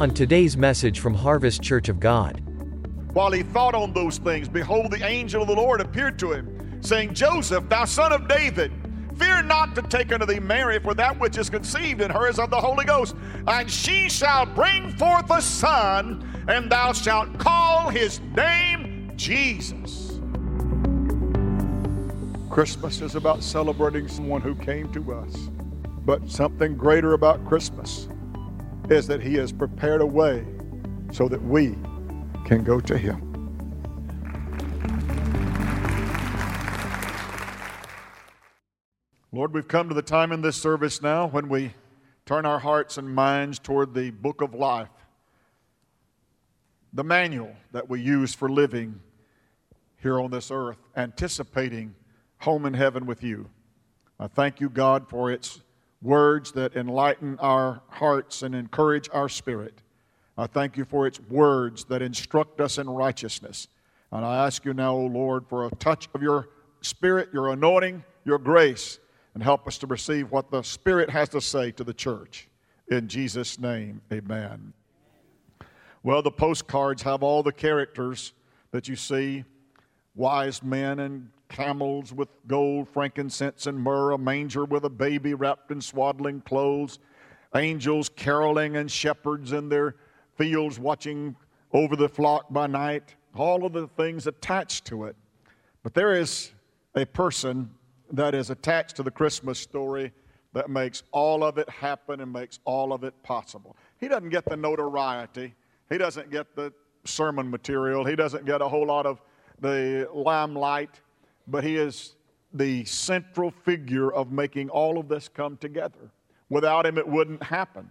on today's message from Harvest Church of God. While he thought on those things, behold, the angel of the Lord appeared to him, saying, Joseph, thou son of David, fear not to take unto thee Mary, for that which is conceived in her is of the Holy Ghost. And she shall bring forth a son, and thou shalt call his name Jesus. Christmas is about celebrating someone who came to us. But something greater about Christmas is that He has prepared a way so that we can go to Him. Lord, we've come to the time in this service now when we turn our hearts and minds toward the book of life, the manual that we use for living here on this earth, anticipating home in heaven with you. I thank you, God, for its words that enlighten our hearts and encourage our spirit. I thank you for its words that instruct us in righteousness. And I ask you now, O Lord, for a touch of your spirit, your anointing, your grace, and help us to receive what the Spirit has to say to the church. In Jesus' name, amen. Well, the postcards have all the characters that you see wise men and camels with gold, frankincense, and myrrh, a manger with a baby wrapped in swaddling clothes, angels caroling, and shepherds in their fields watching over the flock by night, all of the things attached to it. But there is a person that is attached to the Christmas story that makes all of it happen and makes all of it possible. He doesn't get the notoriety, he doesn't get the sermon material, he doesn't get a whole lot of the limelight but he is the central figure of making all of this come together. Without him, it wouldn't happen.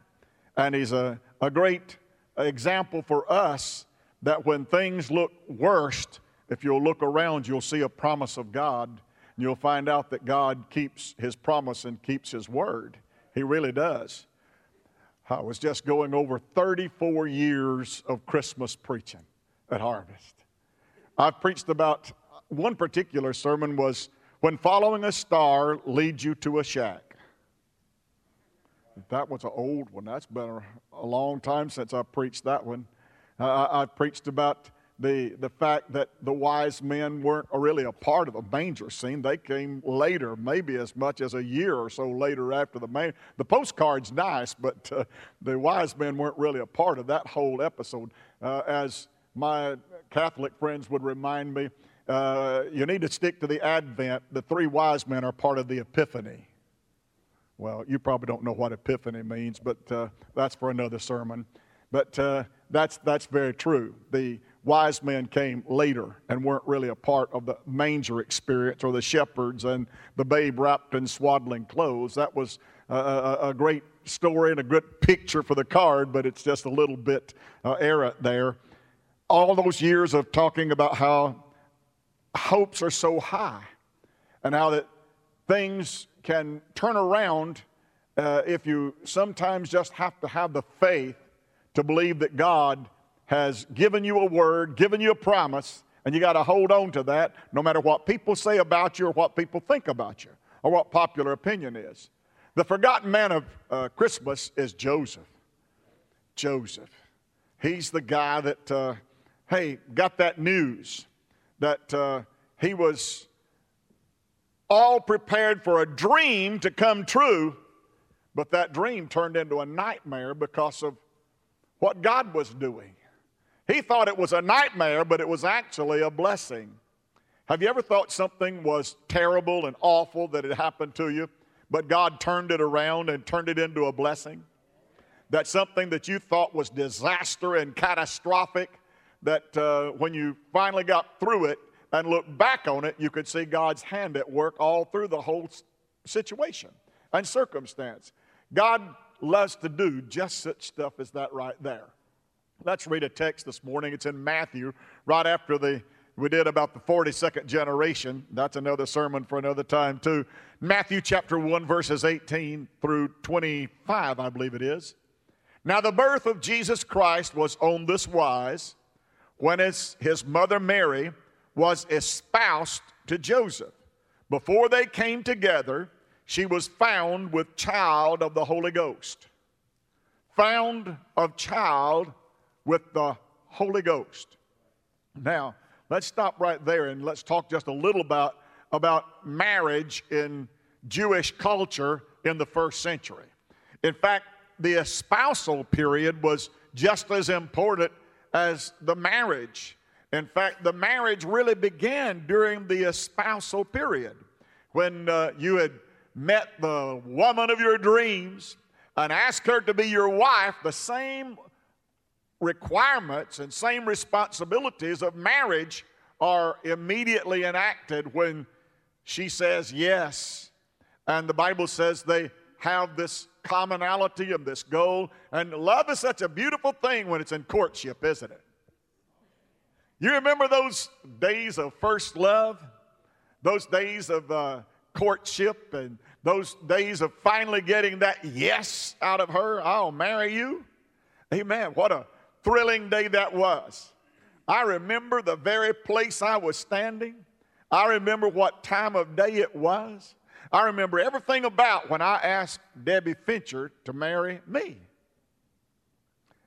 And he's a, a great example for us that when things look worst, if you'll look around, you'll see a promise of God. And you'll find out that God keeps his promise and keeps his word. He really does. I was just going over 34 years of Christmas preaching at Harvest. I've preached about one particular sermon was when following a star leads you to a shack. That was an old one. That's been a, long time since I preached that one. Uh, I, I preached about the, the fact that the wise men weren't really a part of the manger scene. They came later, maybe as much as a year or so later after the manger. The postcard's nice, but uh, the wise men weren't really a part of that whole episode. Uh, as my Catholic friends would remind me, uh, you need to stick to the Advent. The three wise men are part of the Epiphany. Well, you probably don't know what Epiphany means, but uh, that's for another sermon. But uh, that's, that's very true. The wise men came later and weren't really a part of the manger experience or the shepherds and the babe wrapped in swaddling clothes. That was a, a, a great story and a good picture for the card, but it's just a little bit uh, errant there. All those years of talking about how hopes are so high and how that things can turn around uh, if you sometimes just have to have the faith to believe that God has given you a word, given you a promise, and you got to hold on to that no matter what people say about you or what people think about you or what popular opinion is. The forgotten man of uh, Christmas is Joseph. Joseph. He's the guy that, uh, hey, got that news that uh, he was all prepared for a dream to come true, but that dream turned into a nightmare because of what God was doing. He thought it was a nightmare, but it was actually a blessing. Have you ever thought something was terrible and awful that had happened to you, but God turned it around and turned it into a blessing? That something that you thought was disaster and catastrophic that uh, when you finally got through it and looked back on it, you could see God's hand at work all through the whole situation and circumstance. God loves to do just such stuff as that right there. Let's read a text this morning. It's in Matthew, right after the we did about the 42nd generation. That's another sermon for another time, too. Matthew chapter 1, verses 18 through 25, I believe it is. Now, the birth of Jesus Christ was on this wise when his, his mother Mary was espoused to Joseph. Before they came together, she was found with child of the Holy Ghost. found of child with the Holy Ghost. Now, let's stop right there and let's talk just a little about, about marriage in Jewish culture in the first century. In fact, the espousal period was just as important as the marriage. In fact, the marriage really began during the espousal period when uh, you had met the woman of your dreams and asked her to be your wife, the same requirements and same responsibilities of marriage are immediately enacted when she says yes. And the Bible says they have this commonality of this goal. And love is such a beautiful thing when it's in courtship, isn't it? You remember those days of first love? Those days of uh, courtship and those days of finally getting that yes out of her, I'll marry you. Amen. What a thrilling day that was. I remember the very place I was standing. I remember what time of day it was. I remember everything about when I asked Debbie Fincher to marry me.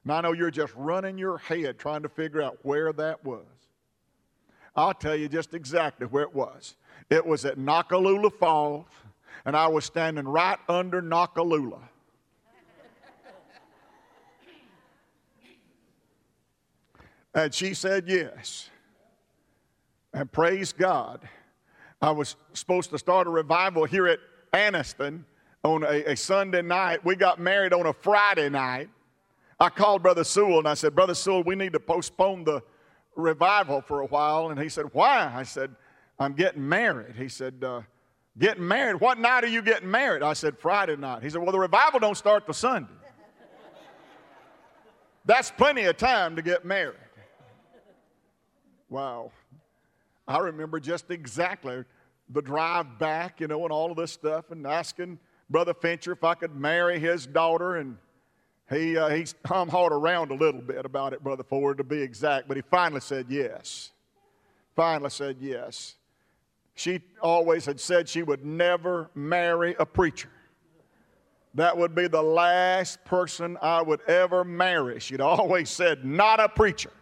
Now, I know you're just running your head trying to figure out where that was. I'll tell you just exactly where it was. It was at Noccalula Falls, and I was standing right under Noccalula. and she said yes. And praise God. I was supposed to start a revival here at Anniston on a, a, Sunday night. We got married on a Friday night. I called Brother Sewell and I said, Brother Sewell, we need to postpone the revival for a while. And he said, Why? I said, I'm getting married. He said, uh, Getting married? What night are you getting married? I said, Friday night. He said, Well, the revival don't start till Sunday. That's plenty of time to get married. Wow. I remember just exactly the drive back, you know, and all of this stuff, and asking Brother Fincher if I could marry his daughter. And he, uh, he hum hawed around a little bit about it, Brother Ford, to be exact, but he finally said yes. Finally said yes. She always had said she would never marry a preacher. That would be the last person I would ever marry. She'd always said, not a preacher.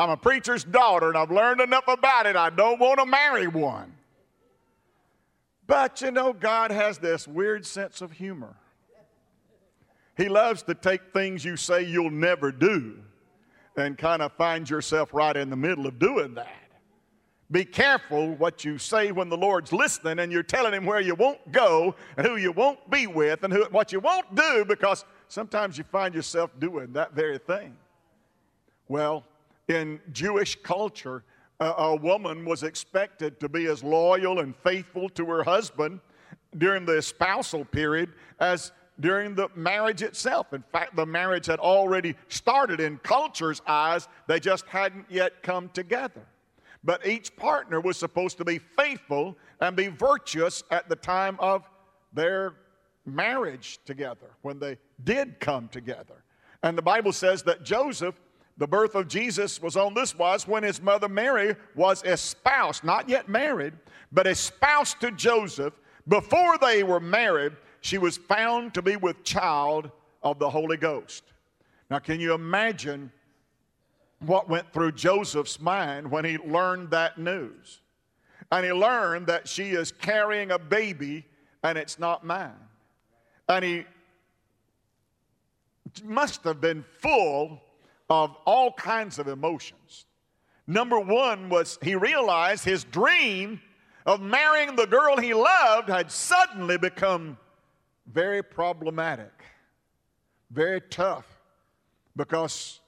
I'm a preacher's daughter and I've learned enough about it. I don't want to marry one. But you know, God has this weird sense of humor. He loves to take things you say you'll never do and kind of find yourself right in the middle of doing that. Be careful what you say when the Lord's listening and you're telling Him where you won't go and who you won't be with and who, what you won't do because sometimes you find yourself doing that very thing. Well, in Jewish culture, a, a woman was expected to be as loyal and faithful to her husband during the spousal period as during the marriage itself. In fact, the marriage had already started in culture's eyes, they just hadn't yet come together. But each partner was supposed to be faithful and be virtuous at the time of their marriage together, when they did come together. And the Bible says that Joseph the birth of Jesus was on this wise when his mother Mary was espoused, not yet married, but espoused to Joseph. Before they were married, she was found to be with child of the Holy Ghost. Now, can you imagine what went through Joseph's mind when he learned that news? And he learned that she is carrying a baby and it's not mine. And he must have been full of all kinds of emotions. Number one was he realized his dream of marrying the girl he loved had suddenly become very problematic, very tough, because,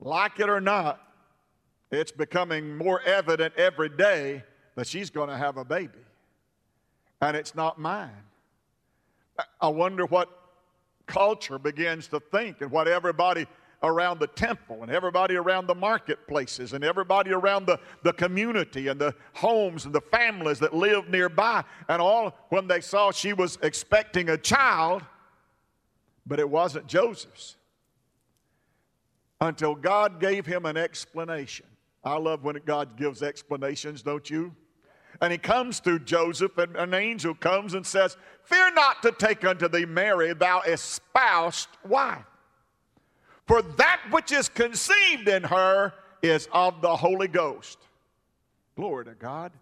like it or not, it's becoming more evident every day that she's going to have a baby. And it's not mine. I wonder what culture begins to think and what everybody around the temple and everybody around the marketplaces and everybody around the, the community and the homes and the families that lived nearby. And all when they saw she was expecting a child, but it wasn't Joseph's until God gave him an explanation. I love when God gives explanations, don't you? And he comes to Joseph, and an angel comes and says, Fear not to take unto thee Mary, thou espoused wife. For that which is conceived in her is of the Holy Ghost. Glory to God.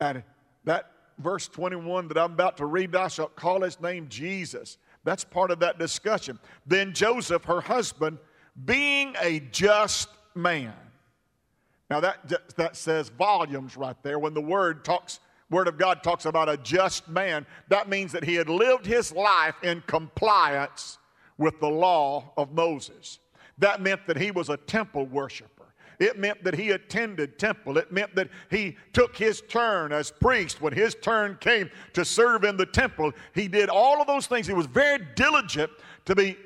And that verse 21 that I'm about to read, thou shalt call his name Jesus. That's part of that discussion. Then Joseph, her husband, being a just man. Now that, that says volumes right there. When the word talks, word of God talks about a just man, that means that he had lived his life in compliance with the law of Moses. That meant that he was a temple worshiper. It meant that he attended temple. It meant that he took his turn as priest. When his turn came to serve in the temple, he did all of those things. He was very diligent to be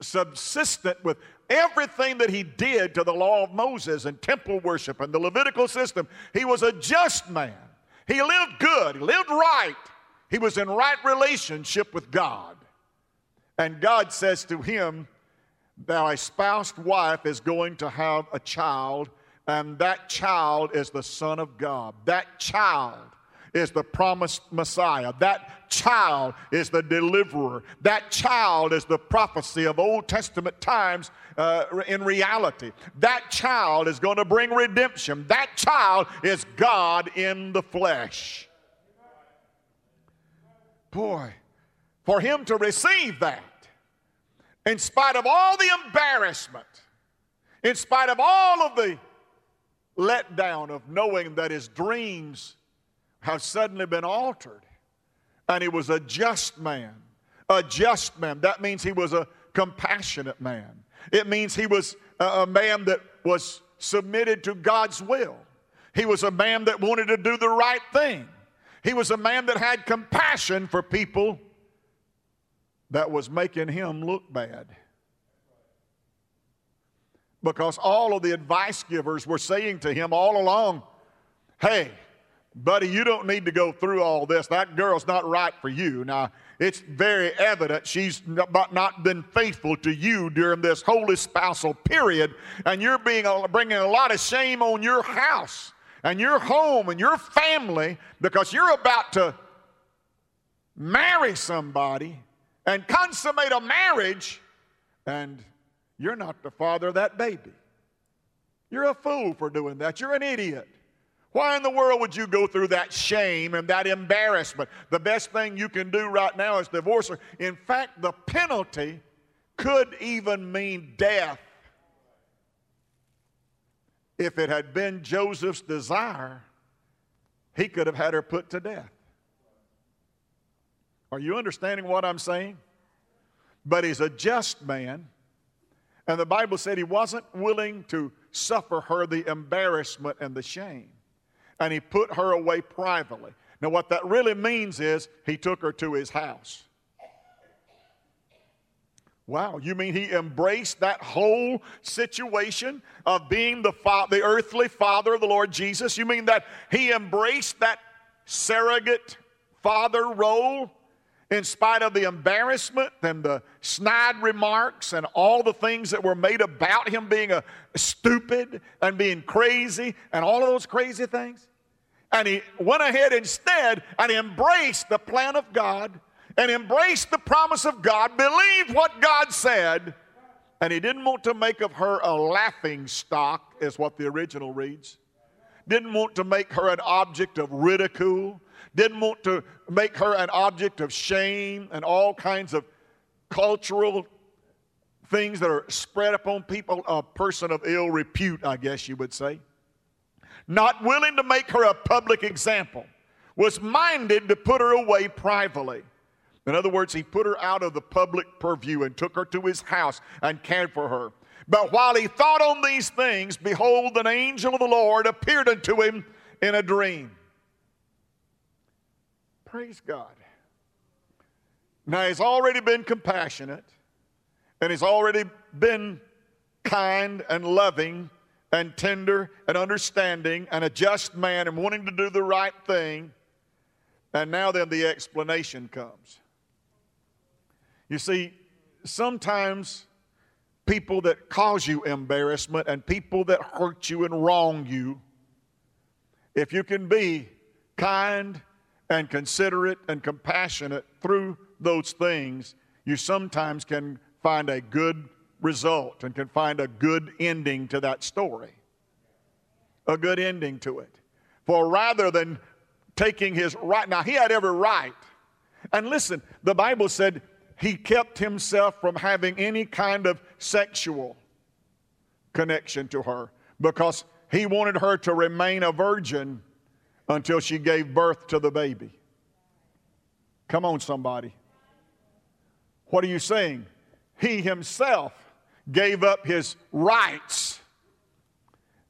subsistent with everything that he did to the law of Moses and temple worship and the Levitical system. He was a just man. He lived good. He lived right. He was in right relationship with God. And God says to him, Thou espoused wife is going to have a child, and that child is the Son of God. That child is the promised Messiah. That child is the deliverer. That child is the prophecy of Old Testament times uh, in reality. That child is going to bring redemption. That child is God in the flesh. Boy, for him to receive that, in spite of all the embarrassment, in spite of all of the letdown of knowing that his dreams have suddenly been altered, and he was a just man. A just man. That means he was a compassionate man. It means he was a man that was submitted to God's will. He was a man that wanted to do the right thing. He was a man that had compassion for people that was making him look bad. Because all of the advice givers were saying to him all along, hey, buddy, you don't need to go through all this. That girl's not right for you. Now, it's very evident she's not been faithful to you during this holy spousal period, and you're being bringing a lot of shame on your house and your home and your family because you're about to marry somebody and consummate a marriage, and you're not the father of that baby. You're a fool for doing that. You're an idiot. Why in the world would you go through that shame and that embarrassment? The best thing you can do right now is divorce her. In fact, the penalty could even mean death. If it had been Joseph's desire, he could have had her put to death. Are you understanding what I'm saying? But he's a just man. And the Bible said he wasn't willing to suffer her the embarrassment and the shame. And he put her away privately. Now, what that really means is he took her to his house. Wow, you mean he embraced that whole situation of being the, fa- the earthly father of the Lord Jesus? You mean that he embraced that surrogate father role in spite of the embarrassment and the snide remarks and all the things that were made about him being a stupid and being crazy and all of those crazy things. And he went ahead instead and embraced the plan of God and embraced the promise of God, believed what God said, and he didn't want to make of her a laughing stock, is what the original reads. Didn't want to make her an object of ridicule didn't want to make her an object of shame and all kinds of cultural things that are spread upon people, a person of ill repute, I guess you would say. Not willing to make her a public example, was minded to put her away privately. In other words, he put her out of the public purview and took her to his house and cared for her. But while he thought on these things, behold, an angel of the Lord appeared unto him in a dream. Praise God. Now, he's already been compassionate, and he's already been kind and loving and tender and understanding and a just man and wanting to do the right thing. And now, then, the explanation comes. You see, sometimes people that cause you embarrassment and people that hurt you and wrong you, if you can be kind and considerate and compassionate through those things, you sometimes can find a good result and can find a good ending to that story. A good ending to it. For rather than taking his right, now he had every right. And listen, the Bible said he kept himself from having any kind of sexual connection to her because he wanted her to remain a virgin until she gave birth to the baby. Come on, somebody. What are you saying? He himself gave up his rights.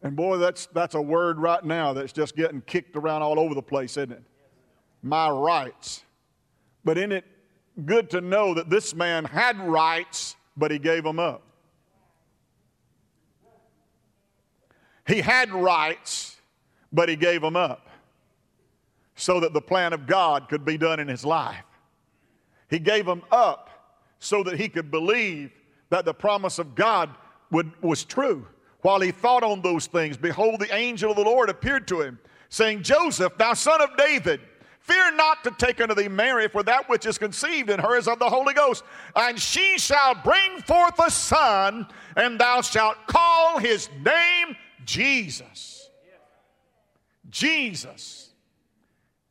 And boy, that's, that's a word right now that's just getting kicked around all over the place, isn't it? My rights. But isn't it good to know that this man had rights, but he gave them up? He had rights, but he gave them up so that the plan of God could be done in his life. He gave them up so that he could believe that the promise of God would, was true. While he thought on those things, behold, the angel of the Lord appeared to him, saying, Joseph, thou son of David, fear not to take unto thee Mary, for that which is conceived in her is of the Holy Ghost. And she shall bring forth a son, and thou shalt call his name Jesus. Jesus.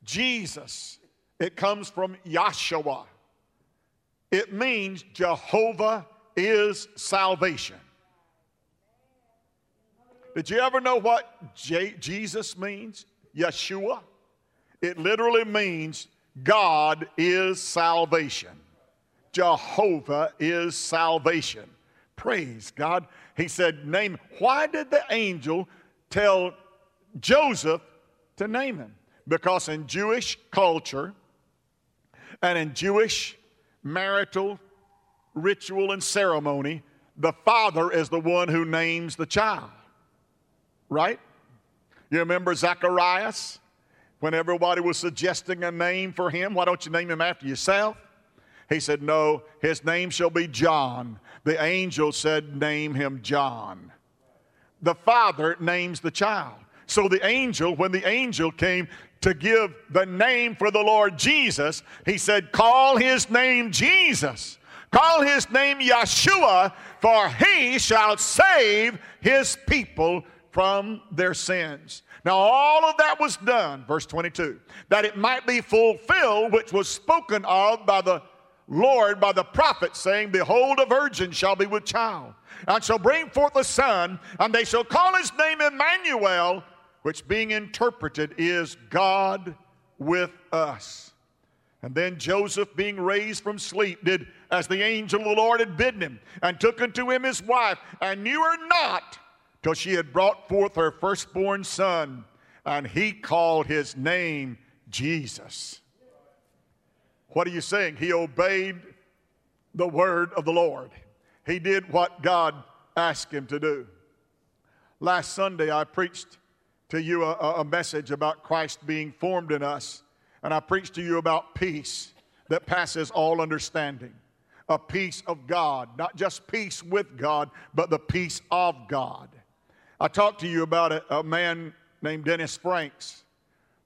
Jesus. It comes from Yahshua. It means Jehovah is salvation. Did you ever know what J- Jesus means? Yeshua? It literally means God is salvation. Jehovah is salvation. Praise God. He said, Name. Why did the angel tell Joseph to name him? Because in Jewish culture and in Jewish marital ritual and ceremony, the father is the one who names the child. Right? You remember Zacharias? When everybody was suggesting a name for him, why don't you name him after yourself? He said, No, his name shall be John. The angel said, Name him John. The father names the child. So the angel, when the angel came to give the name for the Lord Jesus, he said, Call his name Jesus. Call his name Yeshua, for he shall save his people from their sins. Now, all of that was done, verse 22, that it might be fulfilled, which was spoken of by the Lord by the prophet, saying, Behold, a virgin shall be with child, and shall bring forth a son, and they shall call his name Emmanuel, which being interpreted is God with us. And then Joseph, being raised from sleep, did as the angel of the Lord had bidden him, and took unto him his wife, and knew her not till she had brought forth her firstborn son, and he called his name Jesus. What are you saying? He obeyed the word of the Lord. He did what God asked him to do. Last Sunday, I preached to you a, a, message about Christ being formed in us, and I preached to you about peace that passes all understanding. A peace of God, not just peace with God, but the peace of God. I talked to you about a, a man named Dennis Franks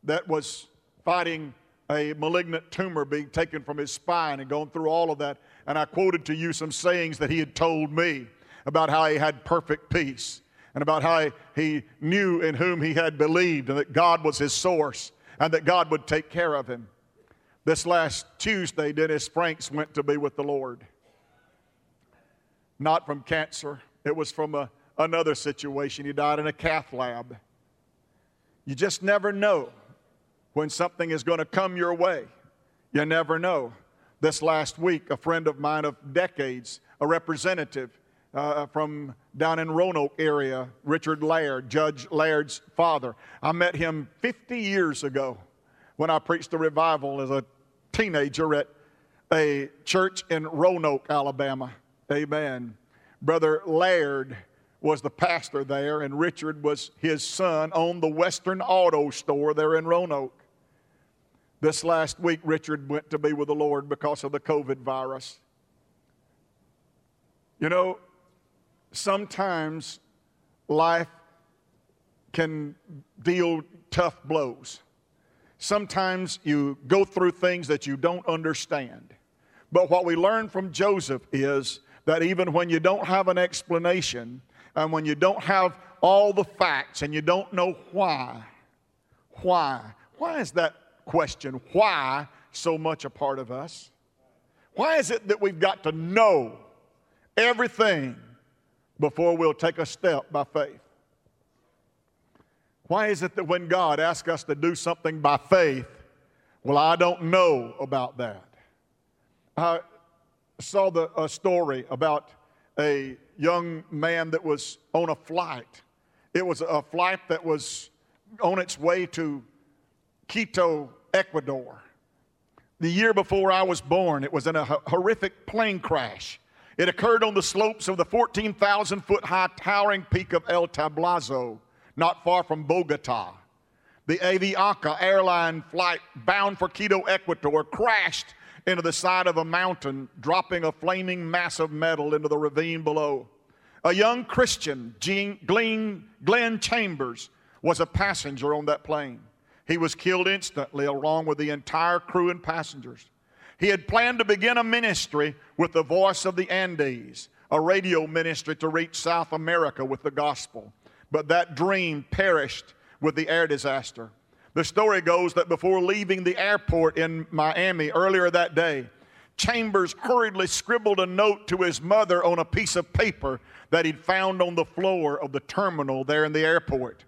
that was fighting a malignant tumor being taken from his spine and going through all of that. And I quoted to you some sayings that he had told me about how he had perfect peace and about how he knew in whom he had believed and that God was his source and that God would take care of him. This last Tuesday, Dennis Franks went to be with the Lord. Not from cancer, it was from a, another situation. He died in a cath lab. You just never know when something is going to come your way. You never know. This last week, a friend of mine of decades, a representative uh, from down in Roanoke area, Richard Laird, Judge Laird's father. I met him 50 years ago when I preached a revival as a teenager at a church in Roanoke, Alabama. Amen. Brother Laird was the pastor there, and Richard was his son, owned the Western Auto Store there in Roanoke. This last week, Richard went to be with the Lord because of the COVID virus. You know, sometimes life can deal tough blows. sometimes you go through things that you don't understand. But what we learn from Joseph is that even when you don't have an explanation and when you don't have all the facts and you don't know why, why, why is that question, why, so much a part of us? Why is it that we've got to know everything before we'll take a step by faith? Why is it that when God asks us to do something by faith, well, I don't know about that? I saw the, a story about a young man that was on a flight. It was a flight that was on its way to Quito, Ecuador. The year before I was born, it was in a horrific plane crash. It occurred on the slopes of the 14,000 foot high towering peak of El Tablazo, not far from Bogota. The Avianca airline flight bound for Quito, Ecuador, crashed into the side of a mountain, dropping a flaming mass of metal into the ravine below. A young Christian, Glenn, Glenn Chambers, was a passenger on that plane. He was killed instantly, along with the entire crew and passengers. He had planned to begin a ministry with the voice of the Andes, a radio ministry to reach South America with the gospel. But that dream perished with the air disaster. The story goes that before leaving the airport in Miami earlier that day, Chambers hurriedly scribbled a note to his mother on a piece of paper that he'd found on the floor of the terminal there in the airport.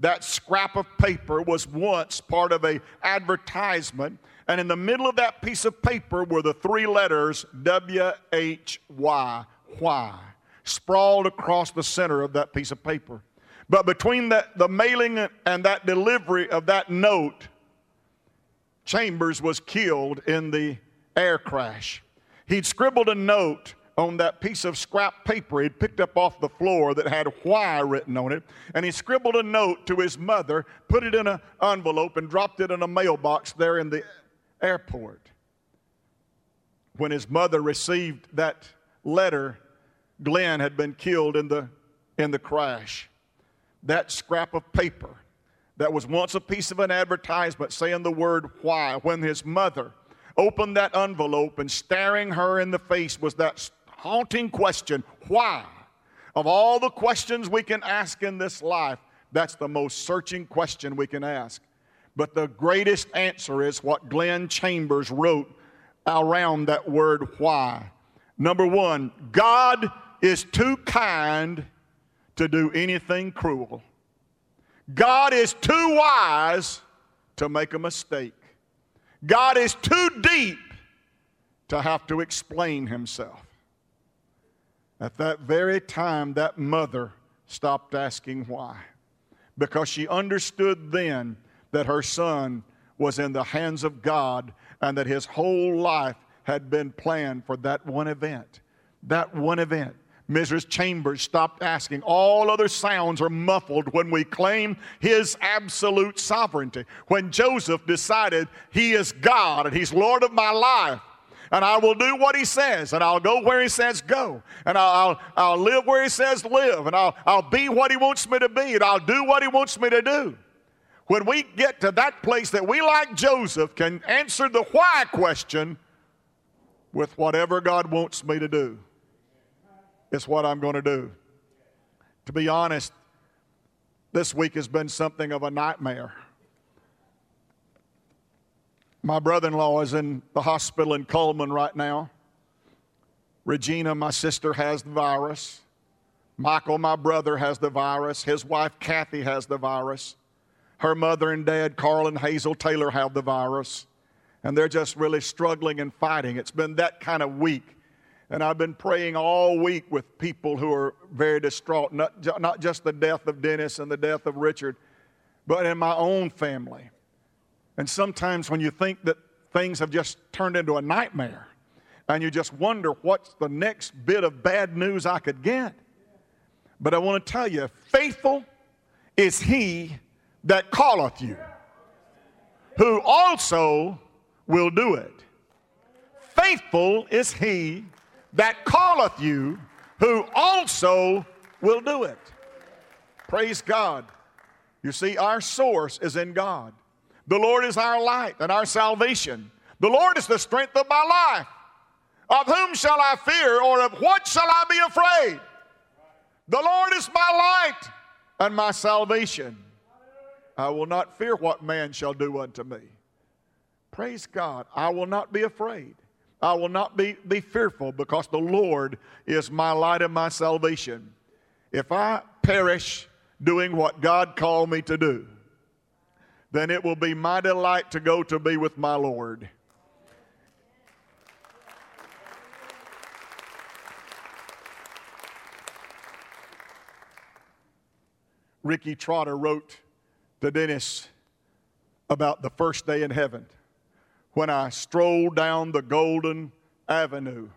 That scrap of paper was once part of a advertisement, and in the middle of that piece of paper were the three letters W H Y, why, sprawled across the center of that piece of paper. But between the, the mailing and that delivery of that note, Chambers was killed in the air crash. He'd scribbled a note on that piece of scrap paper he'd picked up off the floor that had why written on it, and he scribbled a note to his mother, put it in an envelope, and dropped it in a mailbox there in the airport. When his mother received that letter, Glenn had been killed in the, in the crash. That scrap of paper that was once a piece of an advertisement saying the word why, when his mother opened that envelope and staring her in the face was that haunting question why? Of all the questions we can ask in this life, that's the most searching question we can ask. But the greatest answer is what Glenn Chambers wrote around that word why. Number one, God is too kind to do anything cruel. God is too wise to make a mistake. God is too deep to have to explain himself. At that very time, that mother stopped asking why because she understood then that her son was in the hands of God and that his whole life had been planned for that one event. That one event. Mrs. Chambers stopped asking. All other sounds are muffled when we claim His absolute sovereignty. When Joseph decided He is God and He's Lord of my life, and I will do what he says, and I'll go where he says go, and I'll, I'll, I'll live where he says live, and I'll, I'll be what he wants me to be, and I'll do what he wants me to do. When we get to that place that we, like Joseph, can answer the why question with whatever God wants me to do, it's what I'm going to do. To be honest, this week has been something of a nightmare. My brother in law is in the hospital in Cullman right now. Regina, my sister, has the virus. Michael, my brother, has the virus. His wife, Kathy, has the virus. Her mother and dad, Carl and Hazel Taylor, have the virus. And they're just really struggling and fighting. It's been that kind of week. And I've been praying all week with people who are very distraught, not, not just the death of Dennis and the death of Richard, but in my own family. And sometimes when you think that things have just turned into a nightmare and you just wonder what's the next bit of bad news I could get. But I want to tell you, faithful is he that calleth you, who also will do it. Faithful is he that calleth you, who also will do it. Praise God. You see, our source is in God. The Lord is our light and our salvation. The Lord is the strength of my life. Of whom shall I fear, or of what shall I be afraid? The Lord is my light and my salvation. I will not fear what man shall do unto me. Praise God. I will not be afraid. I will not be, be fearful because the Lord is my light and my salvation. If I perish doing what God called me to do, then it will be my delight to go to be with my Lord. Ricky Trotter wrote to Dennis about the first day in heaven when I strolled down the golden avenue.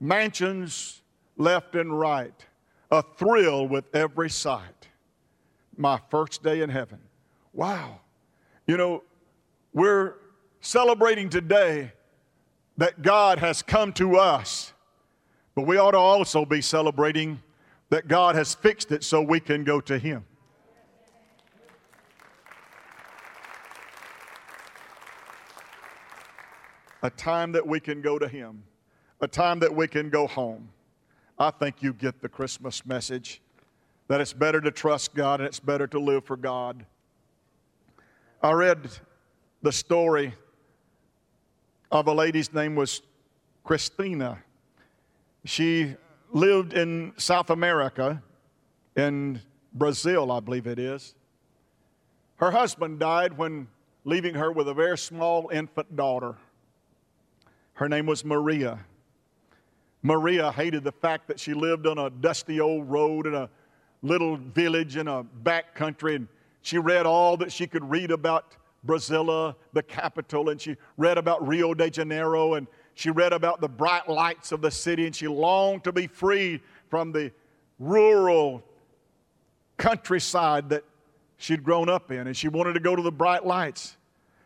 Mansions left and right, a thrill with every sight. My first day in heaven. Wow. You know, we're celebrating today that God has come to us, but we ought to also be celebrating that God has fixed it so we can go to Him. A time that we can go to Him, a time that we can go home. I think you get the Christmas message that it's better to trust God and it's better to live for God. I read the story of a lady's name was Christina. She lived in South America, in Brazil, I believe it is. Her husband died when leaving her with a very small infant daughter. Her name was Maria. Maria hated the fact that she lived on a dusty old road in a little village in a back country, and she read all that she could read about Brasilia, the capital, and she read about Rio de Janeiro, and she read about the bright lights of the city and she longed to be free from the rural countryside that she'd grown up in. And she wanted to go to the bright lights.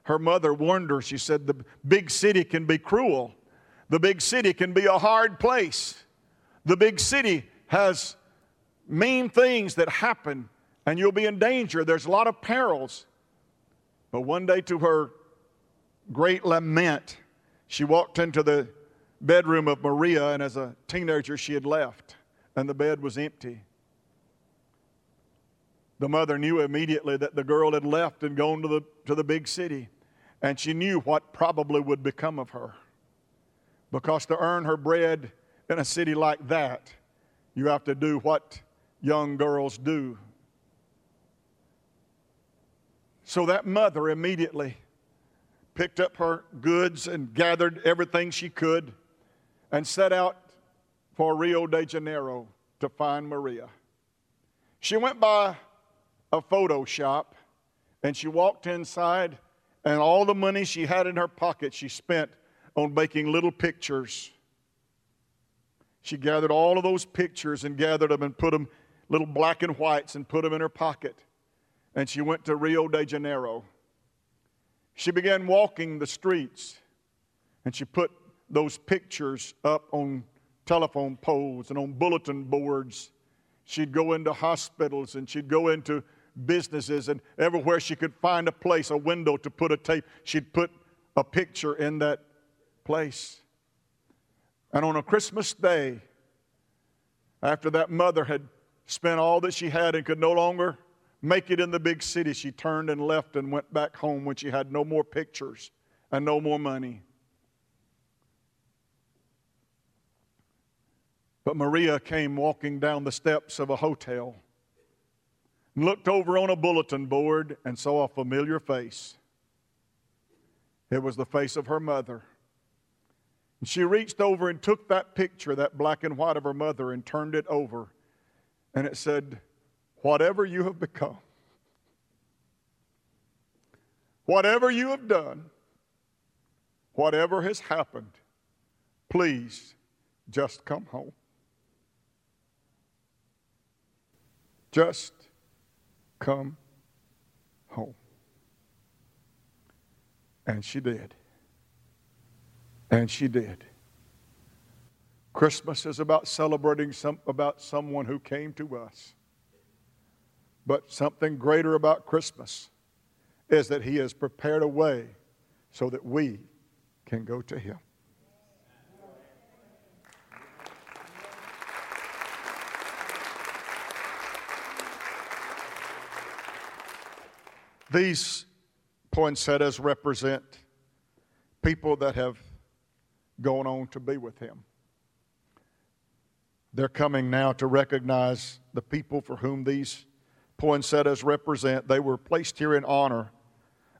Her mother warned her, she said, The big city can be cruel, the big city can be a hard place. The big city has mean things that happen, and you'll be in danger. There's a lot of perils. But one day, to her great lament, she walked into the bedroom of Maria, and as a teenager, she had left, and the bed was empty. The mother knew immediately that the girl had left and gone to the, to the big city, and she knew what probably would become of her. Because to earn her bread in a city like that, you have to do what young girls do. So that mother immediately picked up her goods and gathered everything she could and set out for Rio de Janeiro to find Maria. She went by a photo shop and she walked inside, and all the money she had in her pocket she spent on making little pictures. She gathered all of those pictures and gathered them and put them little black and whites and put them in her pocket. And she went to Rio de Janeiro. She began walking the streets and she put those pictures up on telephone poles and on bulletin boards. She'd go into hospitals and she'd go into businesses and everywhere she could find a place, a window to put a tape, she'd put a picture in that place. And on a Christmas day, after that mother had spent all that she had and could no longer make it in the big city, she turned and left and went back home when she had no more pictures and no more money. But Maria came walking down the steps of a hotel looked over on a bulletin board and saw a familiar face. It was the face of her mother. And she reached over and took that picture, that black and white of her mother, and turned it over. And it said, whatever you have become, whatever you have done, whatever has happened, please just come home. Just come home. And she did. And she did. Christmas is about celebrating some, about someone who came to us. But something greater about Christmas is that He has prepared a way so that we can go to Him. These poinsettias represent people that have gone on to be with Him. They're coming now to recognize the people for whom these poinsettias represent. They were placed here in honor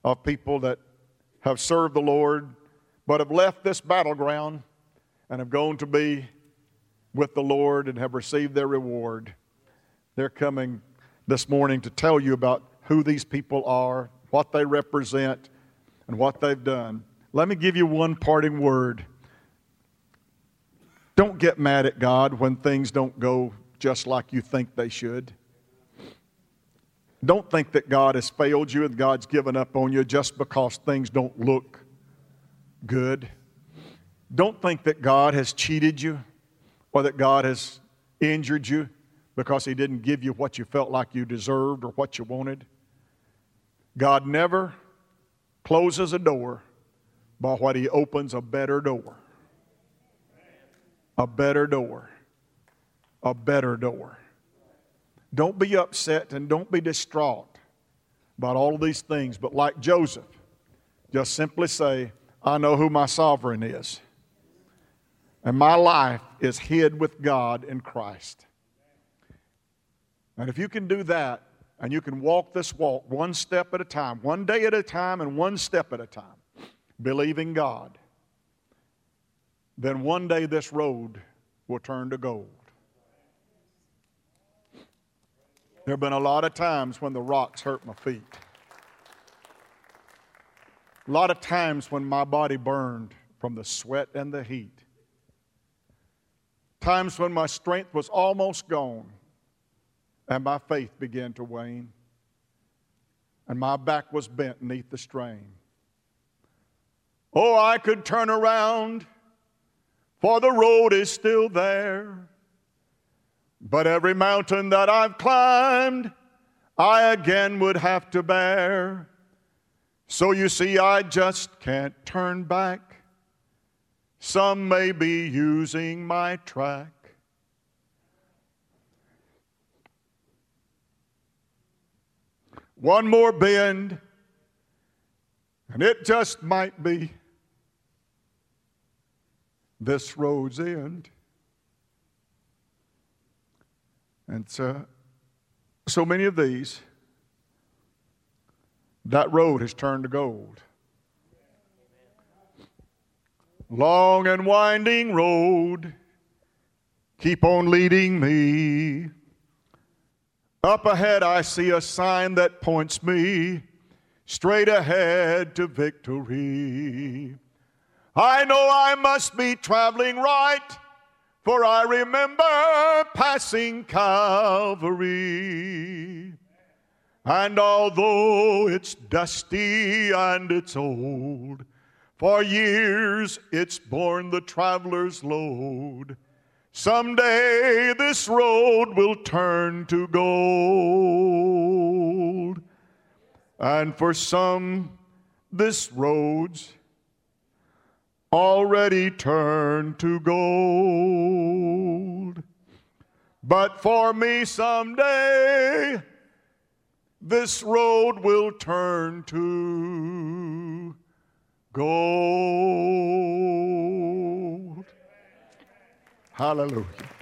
of people that have served the Lord but have left this battleground and have gone to be with the Lord and have received their reward. They're coming this morning to tell you about who these people are, what they represent, and what they've done. Let me give you one parting word. Don't get mad at God when things don't go just like you think they should. Don't think that God has failed you and God's given up on you just because things don't look good. Don't think that God has cheated you or that God has injured you because He didn't give you what you felt like you deserved or what you wanted. God never closes a door by what He opens a better door. A better door. A better door. Don't be upset and don't be distraught about all of these things, but like Joseph, just simply say, I know who my sovereign is. And my life is hid with God in Christ. And if you can do that, and you can walk this walk one step at a time, one day at a time, and one step at a time, believing God, then one day this road will turn to gold. There have been a lot of times when the rocks hurt my feet. A lot of times when my body burned from the sweat and the heat. Times when my strength was almost gone and my faith began to wane, and my back was bent neath the strain. Oh, I could turn around, for the road is still there. But every mountain that I've climbed, I again would have to bear. So you see, I just can't turn back. Some may be using my track. One more bend, and it just might be this road's end. And so, so many of these, that road has turned to gold. Long and winding road, keep on leading me. Up ahead, I see a sign that points me straight ahead to victory. I know I must be traveling right, for I remember passing Calvary. And although it's dusty and it's old, for years it's borne the traveler's load. Someday this road will turn to gold. And for some, this road's already turned to gold. But for me, someday, this road will turn to gold. Hallelujah.